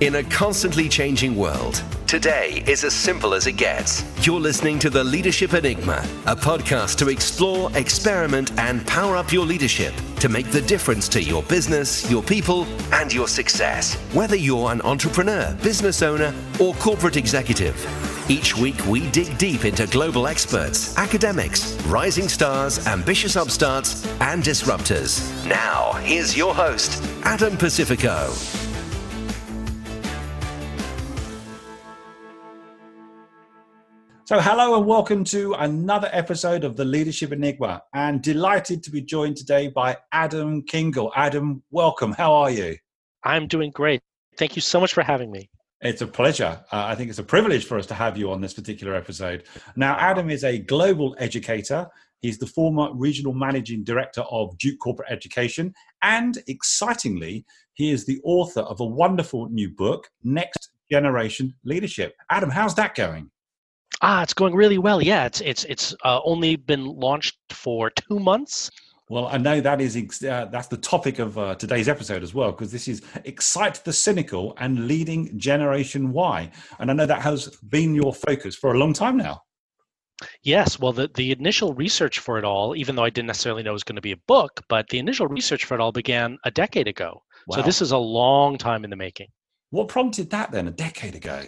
In a constantly changing world, today is as simple as it gets. You're listening to The Leadership Enigma, a podcast to explore, experiment, and power up your leadership to make the difference to your business, your people, and your success. Whether you're an entrepreneur, business owner, or corporate executive. Each week, we dig deep into global experts, academics, rising stars, ambitious upstarts, and disruptors. Now, here's your host, Adam Pacifico. So, hello and welcome to another episode of the Leadership Enigma. And delighted to be joined today by Adam Kingl. Adam, welcome. How are you? I'm doing great. Thank you so much for having me. It's a pleasure. Uh, I think it's a privilege for us to have you on this particular episode. Now, Adam is a global educator. He's the former regional managing director of Duke Corporate Education. And excitingly, he is the author of a wonderful new book, Next Generation Leadership. Adam, how's that going? Ah, it's going really well. Yeah, it's it's it's uh, only been launched for two months. Well, I know that is uh, that's the topic of uh, today's episode as well, because this is excite the cynical and leading Generation Y, and I know that has been your focus for a long time now. Yes, well, the the initial research for it all, even though I didn't necessarily know it was going to be a book, but the initial research for it all began a decade ago. Wow. So this is a long time in the making. What prompted that then, a decade ago?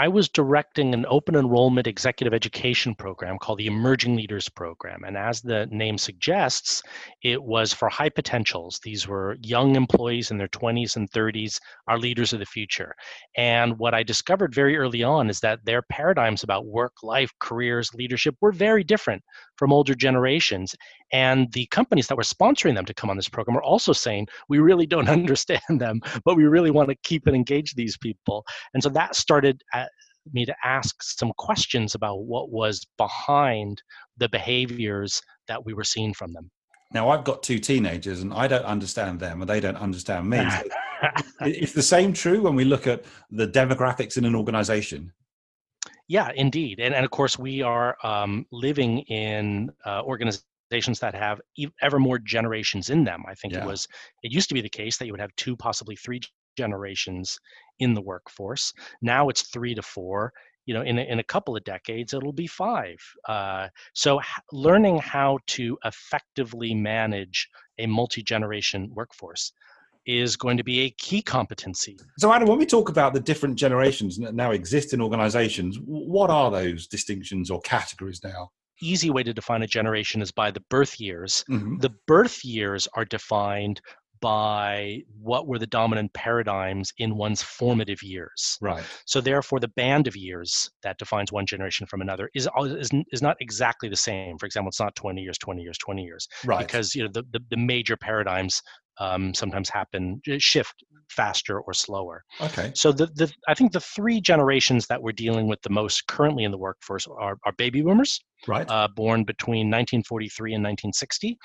I was directing an open enrollment executive education program called the Emerging Leaders Program. And as the name suggests, it was for high potentials. These were young employees in their 20s and 30s, our leaders of the future. And what I discovered very early on is that their paradigms about work, life, careers, leadership were very different from older generations. And the companies that were sponsoring them to come on this program are also saying, we really don't understand them, but we really want to keep and engage these people. And so that started at, me to ask some questions about what was behind the behaviors that we were seeing from them. Now, I've got two teenagers and I don't understand them and they don't understand me. is the same true when we look at the demographics in an organization? Yeah, indeed. And, and of course, we are um, living in uh, organizations that have ever more generations in them. I think yeah. it was, it used to be the case that you would have two, possibly three generations in the workforce. Now it's three to four. You know, in a, in a couple of decades, it'll be five. Uh, so, h- learning how to effectively manage a multi generation workforce is going to be a key competency. So, Adam, when we talk about the different generations that now exist in organizations, what are those distinctions or categories now? Easy way to define a generation is by the birth years. Mm-hmm. The birth years are defined by what were the dominant paradigms in one's formative years. Right. So therefore, the band of years that defines one generation from another is is, is not exactly the same. For example, it's not 20 years, 20 years, 20 years. Right. Because you know the, the, the major paradigms um, sometimes happen shift faster or slower. Okay. So the, the I think the three generations that we're dealing with the most currently in the workforce are, are baby boomers, right, uh, born between 1943 and 1960,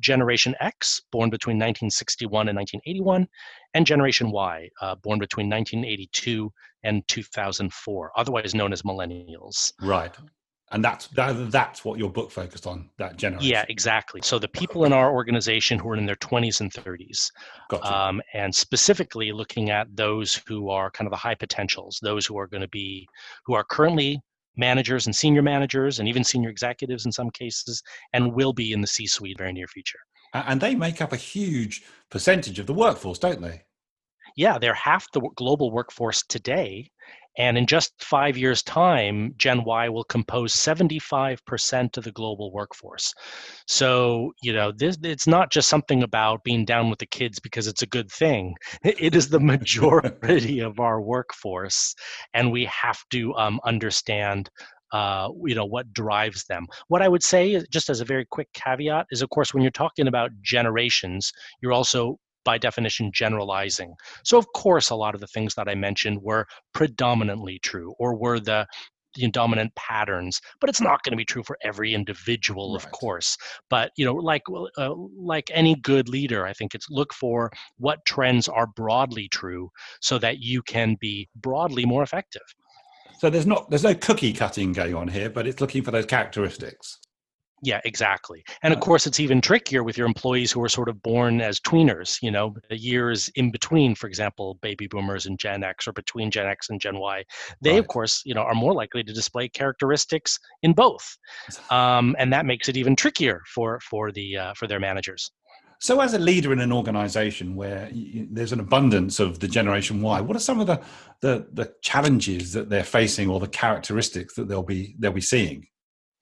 Generation X, born between 1961 and 1981, and Generation Y, uh, born between 1982 and 2004, otherwise known as millennials. Right and that's that, that's what your book focused on that generation. Yeah exactly. So the people in our organization who are in their 20s and 30s gotcha. um, and specifically looking at those who are kind of the high potentials those who are going to be who are currently managers and senior managers and even senior executives in some cases and will be in the c suite very near future. And they make up a huge percentage of the workforce don't they? Yeah they're half the global workforce today and in just five years' time, Gen Y will compose 75% of the global workforce. So, you know, this it's not just something about being down with the kids because it's a good thing. It is the majority of our workforce, and we have to um, understand uh, you know what drives them what i would say just as a very quick caveat is of course when you're talking about generations you're also by definition generalizing. So, of course, a lot of the things that I mentioned were predominantly true or were the the dominant patterns but it's not going to be true for every individual right. of course but you know like uh, like any good leader i think it's look for what trends are broadly true so that you can be broadly more effective so there's not there's no cookie cutting going on here but it's looking for those characteristics Yeah, exactly. And of course, it's even trickier with your employees who are sort of born as tweeners, you know, the years in between, for example, baby boomers and Gen X or between Gen X and Gen Y. They, right. of course, you know, are more likely to display characteristics in both. Um, and that makes it even trickier for, for, the, uh, for their managers. So, as a leader in an organization where you, there's an abundance of the Generation Y, what are some of the, the, the challenges that they're facing or the characteristics that they'll be, they'll be seeing?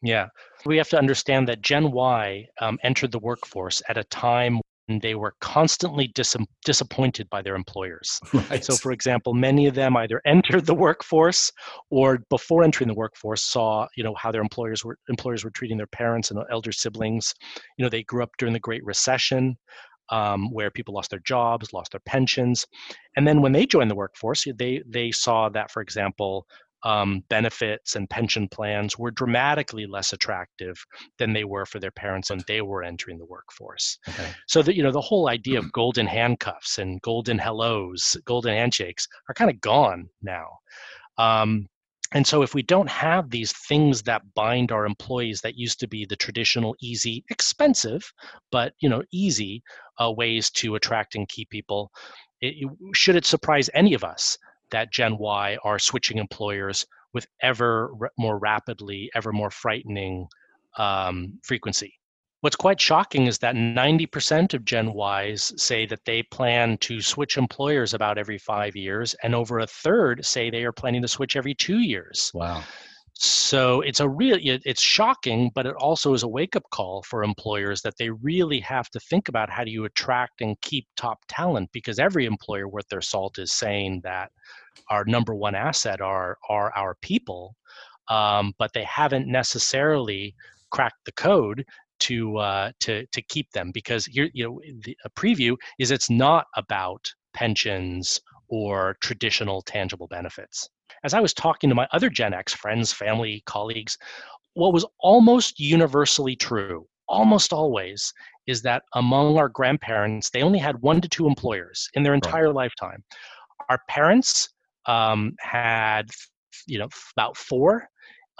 Yeah. We have to understand that Gen Y um, entered the workforce at a time when they were constantly dis- disappointed by their employers. Right. So, for example, many of them either entered the workforce or before entering the workforce saw, you know, how their employers were employers were treating their parents and elder siblings. You know, they grew up during the Great Recession. Um, where people lost their jobs, lost their pensions, and then when they joined the workforce, they they saw that, for example, um, benefits and pension plans were dramatically less attractive than they were for their parents when they were entering the workforce. Okay. So that you know the whole idea of golden handcuffs and golden hellos, golden handshakes are kind of gone now. Um, and so if we don't have these things that bind our employees that used to be the traditional easy expensive but you know easy uh, ways to attract and keep people it, should it surprise any of us that Gen Y are switching employers with ever more rapidly, ever more frightening um, frequency. What's quite shocking is that 90% of Gen Ys say that they plan to switch employers about every five years, and over a third say they are planning to switch every two years. Wow. So it's a real it's shocking, but it also is a wake up call for employers that they really have to think about how do you attract and keep top talent because every employer worth their salt is saying that our number one asset are are our people, um, but they haven't necessarily cracked the code to uh, to to keep them because here you know the, a preview is it's not about pensions or traditional tangible benefits as I was talking to my other Gen X friends, family, colleagues, what was almost universally true, almost always, is that among our grandparents, they only had one to two employers in their entire right. lifetime. Our parents um, had, you know, about four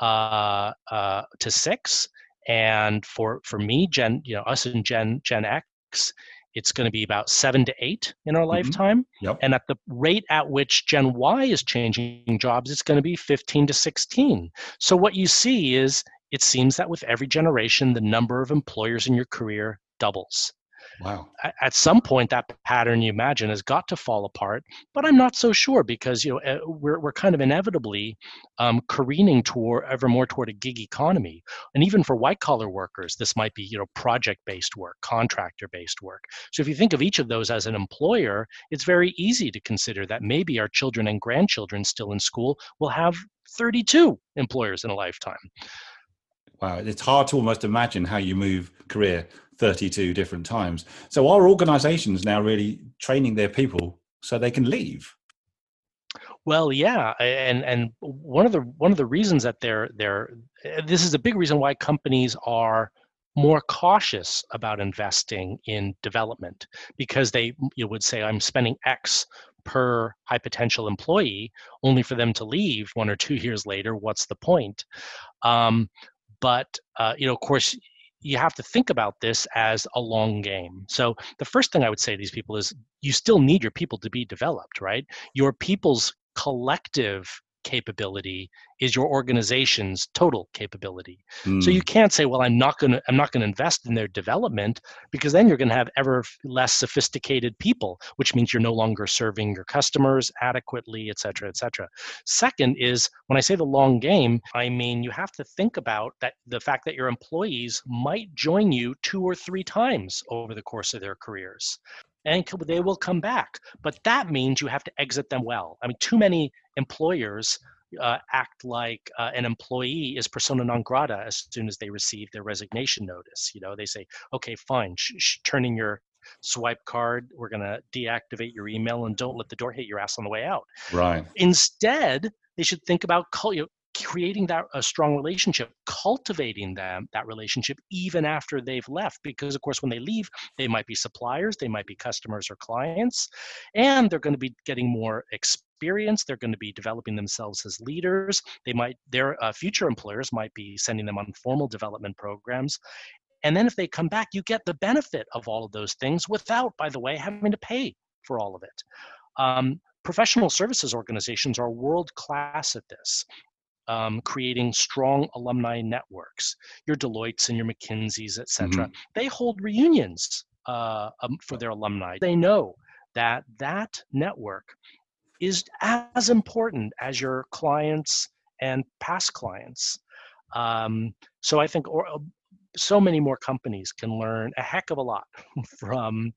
uh, uh, to six, and for for me, Gen, you know, us and Gen Gen X, it's going to be about seven to eight in our mm-hmm. lifetime. Yep. And at the rate at which Gen Y is changing jobs, it's going to be 15 to 16. So what you see is it seems that with every generation, the number of employers in your career doubles. Wow. At some point, that pattern you imagine has got to fall apart, but I'm not so sure because you know eh, we're we're kind of inevitably um, careening toward ever more toward a gig economy, and even for white collar workers, this might be you know project based work, contractor based work. So if you think of each of those as an employer, it's very easy to consider that maybe our children and grandchildren still in school will have 32 employers in a lifetime. Wow, it's hard to almost imagine how you move career 32 different times. So are organizations now really training their people so they can leave? Well, yeah, and and one of the one of the reasons that they're they're this is a big reason why companies are more cautious about investing in development because they you would say I'm spending X per high potential employee only for them to leave one or two years later. What's the point? Um, but uh, you know, of course, you have to think about this as a long game. So the first thing I would say to these people is you still need your people to be developed, right? Your people's collective capability is your organization's total capability. Mm. So you hmm. can't say, well, I'm not going to I'm not going to invest in their development because then you're going to have ever less sophisticated people, which means you're no longer serving your customers adequately, et cetera, et cetera. Second is when I say the long game, I mean you have to think about that the fact that your employees might join you two or three times over the course of their careers and they will come back. But that means you have to exit them well. I mean, too many employers uh, act like uh, an employee is persona non grata as soon as they receive their resignation notice. You know, they say, okay, fine, sh- sh- turn in your swipe card. We're going to deactivate your email and don't let the door hit your ass on the way out. Right. Instead, they should think about you know, creating that a strong relationship cultivating them that relationship even after they've left because of course when they leave they might be suppliers they might be customers or clients and they're going to be getting more experience. They're going to be developing themselves as leaders. They might their uh, future employers might be sending them on formal development programs. And then if they come back, you get the benefit of all of those things without, by the way, having to pay for all of it. Um, professional services organizations are world class at this. Um, creating strong alumni networks, your Deloitte's and your McKinsey's, et cetera. Mm-hmm. They hold reunions uh, um, for their alumni. They know that that network is as important as your clients and past clients. Um, so I think or, uh, so many more companies can learn a heck of a lot from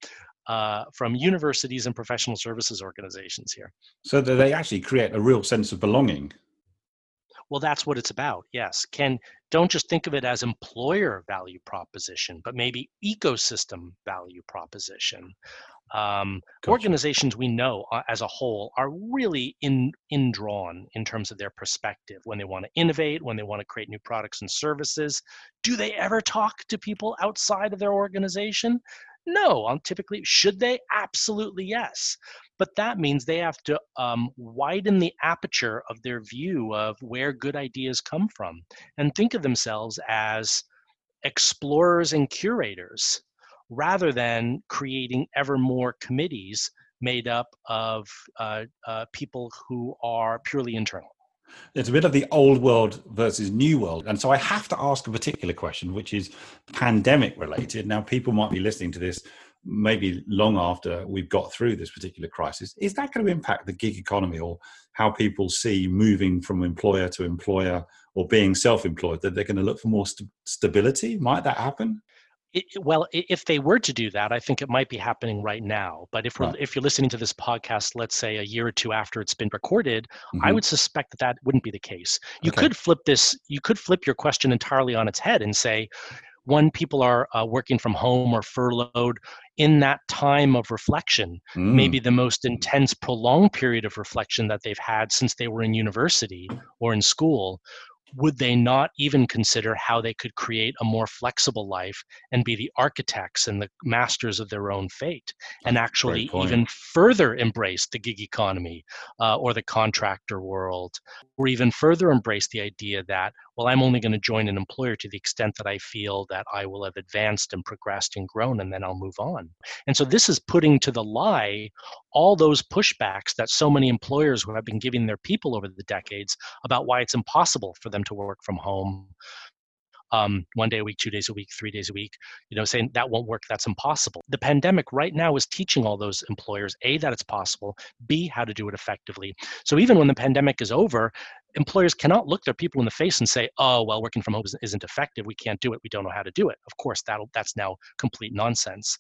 uh, from universities and professional services organizations here. So that they actually create a real sense of belonging. Well, that's what it's about. Yes. Can don't just think of it as employer value proposition, but maybe ecosystem value proposition. Um, gotcha. Organizations we know uh, as a whole are really in indrawn in terms of their perspective when they want to innovate, when they want to create new products and services. Do they ever talk to people outside of their organization? No, um, typically, should they? Absolutely yes. But that means they have to um, widen the aperture of their view of where good ideas come from and think of themselves as explorers and curators rather than creating ever more committees made up of uh, uh, people who are purely internal. It's a bit of the old world versus new world. And so I have to ask a particular question, which is pandemic related. Now, people might be listening to this maybe long after we've got through this particular crisis. Is that going to impact the gig economy or how people see moving from employer to employer or being self employed? That they're going to look for more st- stability? Might that happen? It, well, if they were to do that, I think it might be happening right now. But if we're right. if you're listening to this podcast, let's say a year or two after it's been recorded, mm-hmm. I would suspect that that wouldn't be the case. You okay. could flip this. You could flip your question entirely on its head and say, when people are uh, working from home or furloughed, in that time of reflection, mm. maybe the most intense, prolonged period of reflection that they've had since they were in university or in school, would they not even consider how they could create a more flexible life and be the architects and the masters of their own fate and actually even further embrace the gig economy uh, or the contractor world or even further embrace the idea that well i'm only going to join an employer to the extent that i feel that i will have advanced and progressed and grown and then i'll move on. And so this is putting to the lie all those pushbacks that so many employers have been giving their people over the decades about why it's impossible for them to work from home um, one day a week, two days a week, three days a week, you know, saying that won't work, that's impossible. The pandemic right now is teaching all those employers A, that it's possible, B, how to do it effectively. So even when the pandemic is over, employers cannot look their people in the face and say, "Oh, well, working from home isn't effective. We can't do it. We don't know how to do it." Of course, that that's now complete nonsense.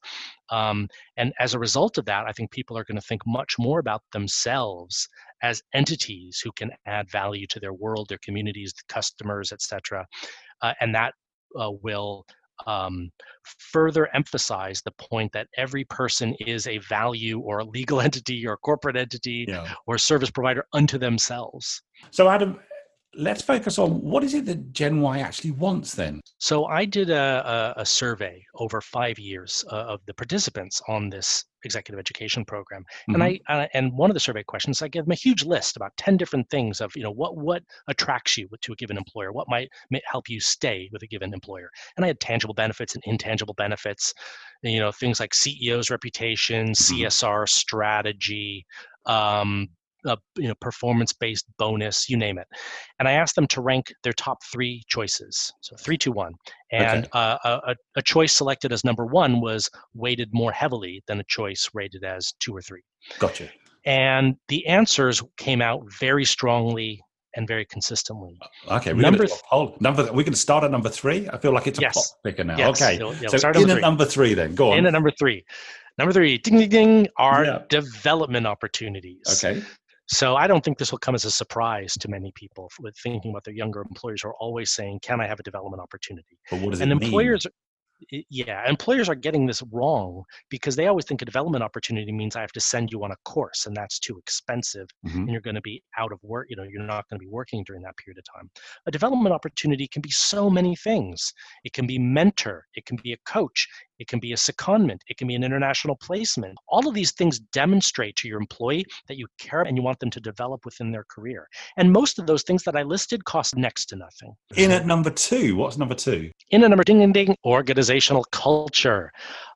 Um, and as a result of that, I think people are going to think much more about themselves as entities who can add value to their world, their communities, customers, etc. Uh, and that uh, will um, further emphasize the point that every person is a value or a legal entity or a corporate entity yeah. or service provider unto themselves. So, Adam, let's focus on what is it that Gen Y actually wants then? So I did a, a, a survey over five years uh, of the participants on this executive education program, mm-hmm. and I uh, and one of the survey questions I gave them a huge list about ten different things of you know what what attracts you to a given employer, what might help you stay with a given employer, and I had tangible benefits and intangible benefits, you know things like CEO's reputation, mm-hmm. CSR strategy, um, a you know performance based bonus you name it and i asked them to rank their top three choices so three two one and okay. uh, a, a choice selected as number one was weighted more heavily than a choice rated as two or three gotcha and the answers came out very strongly and very consistently. Uh, okay, we're number th- th- number. We can start at number three. I feel like it's a yes. pop picker now. Yes. Okay, so in number at number three, then go on. In at number three, number three, ding ding ding, are yeah. development opportunities. Okay, so I don't think this will come as a surprise to many people with thinking about their younger employers are always saying, "Can I have a development opportunity?" But what does and it employers, mean? yeah, employers are getting this wrong because they always think a development opportunity means I have to send you on a course, and that's too expensive, mm-hmm. and you're going to be out of work. You know, you're not going to be working during that period of time. A development opportunity can be so many things. It can be mentor. It can be a coach it can be a secondment, it can be an international placement. All of these things demonstrate to your employee that you care and you want them to develop within their career. And most of those things that I listed cost next to nothing. In at number two, what's number two? In at number ding ding ding, organizational culture.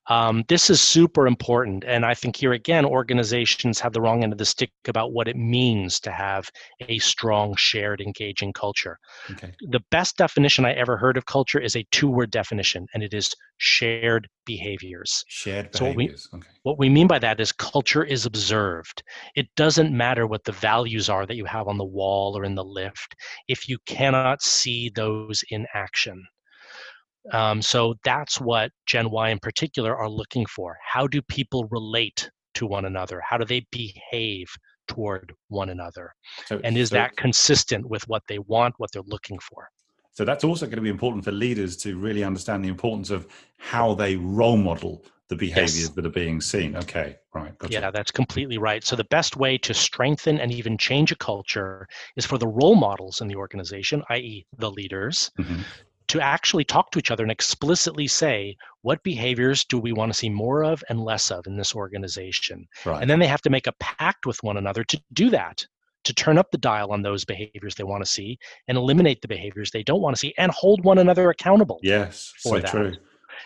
Um, this is super important. And I think here again, organizations have the wrong end of the stick about what it means to have a strong, shared, engaging culture. Okay. The best definition I ever heard of culture is a two word definition, and it is shared behaviors. Shared behaviors. So what, we, okay. what we mean by that is culture is observed. It doesn't matter what the values are that you have on the wall or in the lift if you cannot see those in action. Um, so that's what Gen Y in particular are looking for. How do people relate to one another? How do they behave toward one another? So, and is so, that consistent with what they want, what they're looking for? So that's also going to be important for leaders to really understand the importance of how they role model the behaviors yes. that are being seen. Okay, right. Gotcha. Yeah, that's completely right. So the best way to strengthen and even change a culture is for the role models in the organization, i.e., the leaders, mm-hmm to actually talk to each other and explicitly say what behaviors do we want to see more of and less of in this organization right. and then they have to make a pact with one another to do that to turn up the dial on those behaviors they want to see and eliminate the behaviors they don't want to see and hold one another accountable yes so that. true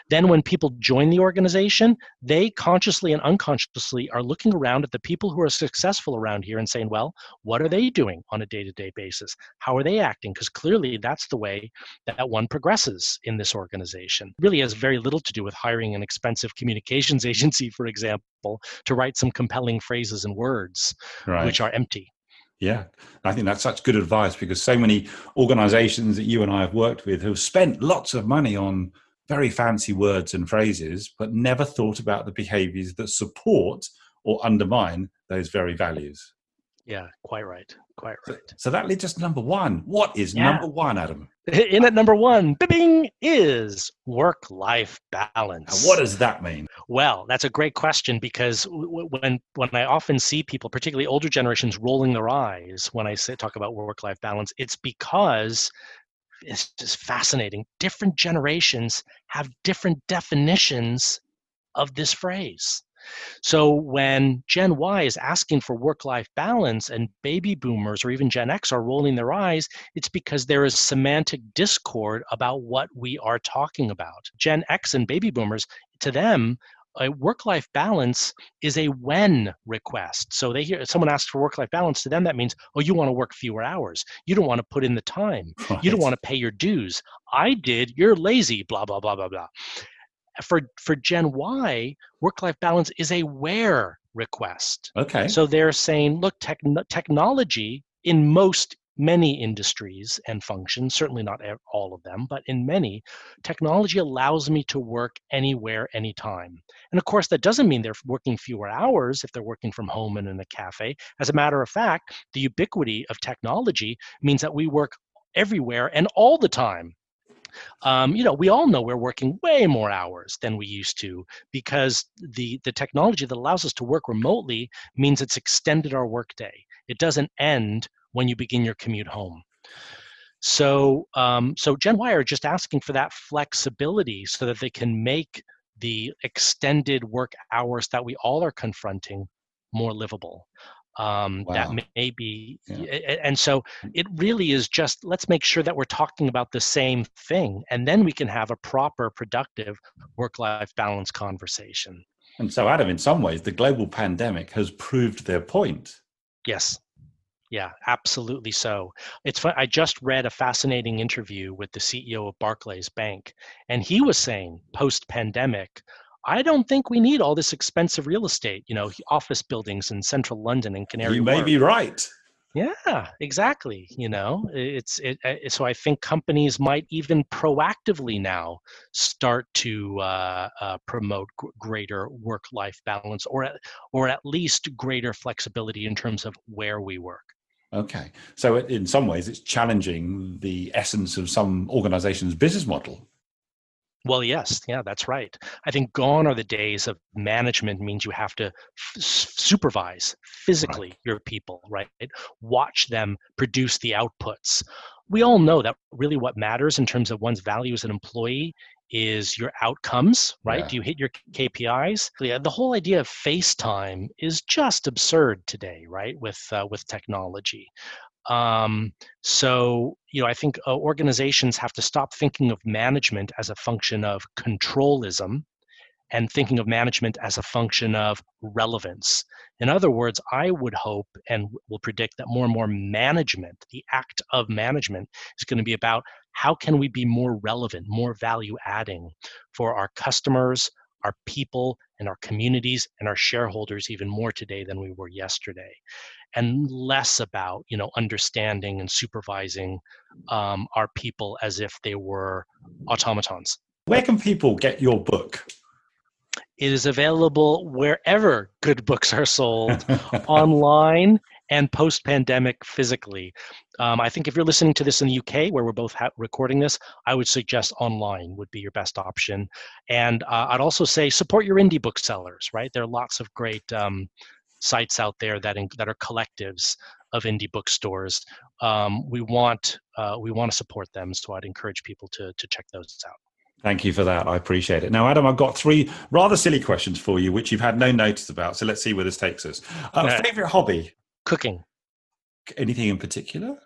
then, when people join the organization, they consciously and unconsciously are looking around at the people who are successful around here and saying, well, what are they doing on a day to day basis? How are they acting? Because clearly that's the way that one progresses in this organization. It really has very little to do with hiring an expensive communications agency, for example, to write some compelling phrases and words, right. which are empty. Yeah, I think that's such good advice because so many organizations that you and I have worked with have spent lots of money on very fancy words and phrases, but never thought about the behaviors that support or undermine those very values. Yeah, quite right. Quite right. So, so that leads us to number one. What is yeah. number one, Adam? In at number one, bing, is work life balance. Now, what does that mean? Well, that's a great question because when when I often see people, particularly older generations, rolling their eyes when I say, talk about work life balance, it's because it's just fascinating. Different generations have different definitions of this phrase. So when Gen Y is asking for work life balance and baby boomers or even Gen X are rolling their eyes, it's because there is semantic discord about what we are talking about. Gen X and baby boomers, to them, a work-life balance is a when request. So they hear someone asks for work-life balance to them, that means, oh, you want to work fewer hours. You don't want to put in the time. Right. You don't want to pay your dues. I did. You're lazy. Blah blah blah blah blah. For for Gen Y, work-life balance is a where request. Okay. So they're saying, look, tech, technology in most many industries and functions, certainly not all of them, but in many, technology allows me to work anywhere, anytime. And of course, that doesn't mean they're working fewer hours if they're working from home and in a cafe. As a matter of fact, the ubiquity of technology means that we work everywhere and all the time. Um, you know, we all know we're working way more hours than we used to because the the technology that allows us to work remotely means it's extended our workday. It doesn't end when you begin your commute home. So, um, so Gen Y are just asking for that flexibility so that they can make the extended work hours that we all are confronting more livable. Um, wow. That may be, yeah. and so it really is just let's make sure that we're talking about the same thing, and then we can have a proper, productive work-life balance conversation. And so, Adam, in some ways, the global pandemic has proved their point. Yes, yeah, absolutely so. It's fun. I just read a fascinating interview with the CEO of Barclays Bank, and he was saying post pandemic, I don't think we need all this expensive real estate, you know, office buildings in central London and Canary You may Wharf. be right. Yeah, exactly. You know, it's it. So I think companies might even proactively now start to uh, uh, promote g- greater work-life balance, or at, or at least greater flexibility in terms of where we work. Okay. So, in some ways, it's challenging the essence of some organization's business model. Well, yes, yeah, that's right. I think gone are the days of management means you have to f- supervise physically right. your people, right? Watch them produce the outputs. We all know that really what matters in terms of one's value as an employee is your outcomes, right? Yeah. Do you hit your KPIs? Yeah, the whole idea of FaceTime is just absurd today, right? With uh, with technology. Um, so, you know, I think uh, organizations have to stop thinking of management as a function of controlism and thinking of management as a function of relevance. In other words, I would hope and will predict that more and more management, the act of management, is going to be about how can we be more relevant, more value adding for our customers, our people, and our communities and our shareholders even more today than we were yesterday. And less about you know understanding and supervising um, our people as if they were automatons. Where can people get your book it is available wherever good books are sold, online and post pandemic physically. Um, I think if you're listening to this in the UK, where we're both ha- recording this, I would suggest online would be your best option. And uh, I'd also say support your indie booksellers, right? There are lots of great um, sites out there that, in, that are collectives of indie bookstores. Um, we want uh, we want to support them, so I'd encourage people to to check those out. Thank you for that. I appreciate it. Now, Adam, I've got three rather silly questions for you, which you've had no notice about. So let's see where this takes us. Uh, Favorite hobby? Cooking. Anything in particular?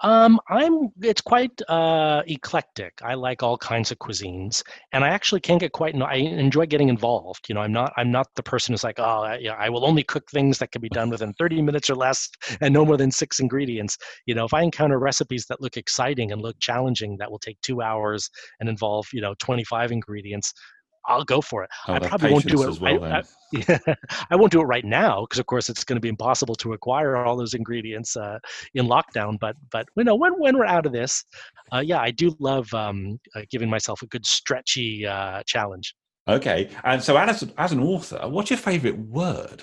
Um, I'm. It's quite uh, eclectic. I like all kinds of cuisines, and I actually can get quite. I enjoy getting involved. You know, I'm not. I'm not the person who's like, oh, yeah, I will only cook things that can be done within 30 minutes or less, and no more than six ingredients. You know, if I encounter recipes that look exciting and look challenging, that will take two hours and involve you know 25 ingredients, I'll go for it. Oh, I probably won't do it. Well, I, I, yeah, I won't do it right now because, of course, it's going to be impossible to acquire all those ingredients uh, in lockdown. But, but you know, when when we're out of this, uh, yeah, I do love um, uh, giving myself a good stretchy uh, challenge. Okay, and so as as an author, what's your favorite word?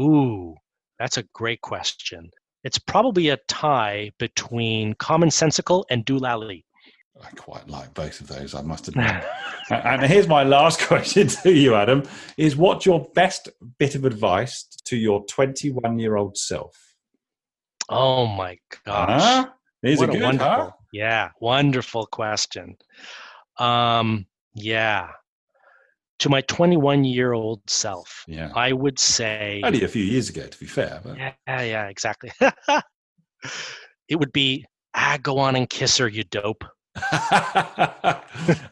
Ooh, that's a great question. It's probably a tie between commonsensical and doolally. I quite like both of those, I must admit. and here's my last question to you, Adam: Is what's your best bit of advice to your 21 year old self? Oh my gosh! Uh, is what a good, wonderful, huh? yeah, wonderful question. Um, yeah, to my 21 year old self, Yeah, I would say only a few years ago, to be fair. But Yeah, yeah, exactly. it would be, ah, go on and kiss her, you dope.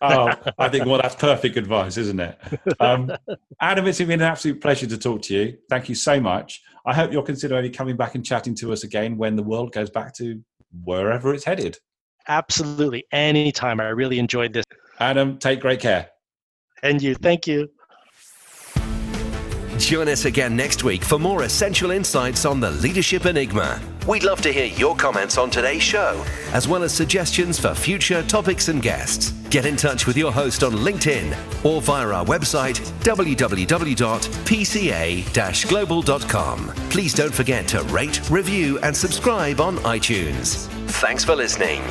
oh, I think well, that's perfect advice, isn't it? Um, Adam, it's been an absolute pleasure to talk to you. Thank you so much. I hope you'll consider maybe coming back and chatting to us again when the world goes back to wherever it's headed. Absolutely. Anytime. I really enjoyed this. Adam, take great care. And you. Thank you. Join us again next week for more essential insights on the Leadership Enigma. We'd love to hear your comments on today's show, as well as suggestions for future topics and guests. Get in touch with your host on LinkedIn or via our website, www.pca global.com. Please don't forget to rate, review, and subscribe on iTunes. Thanks for listening.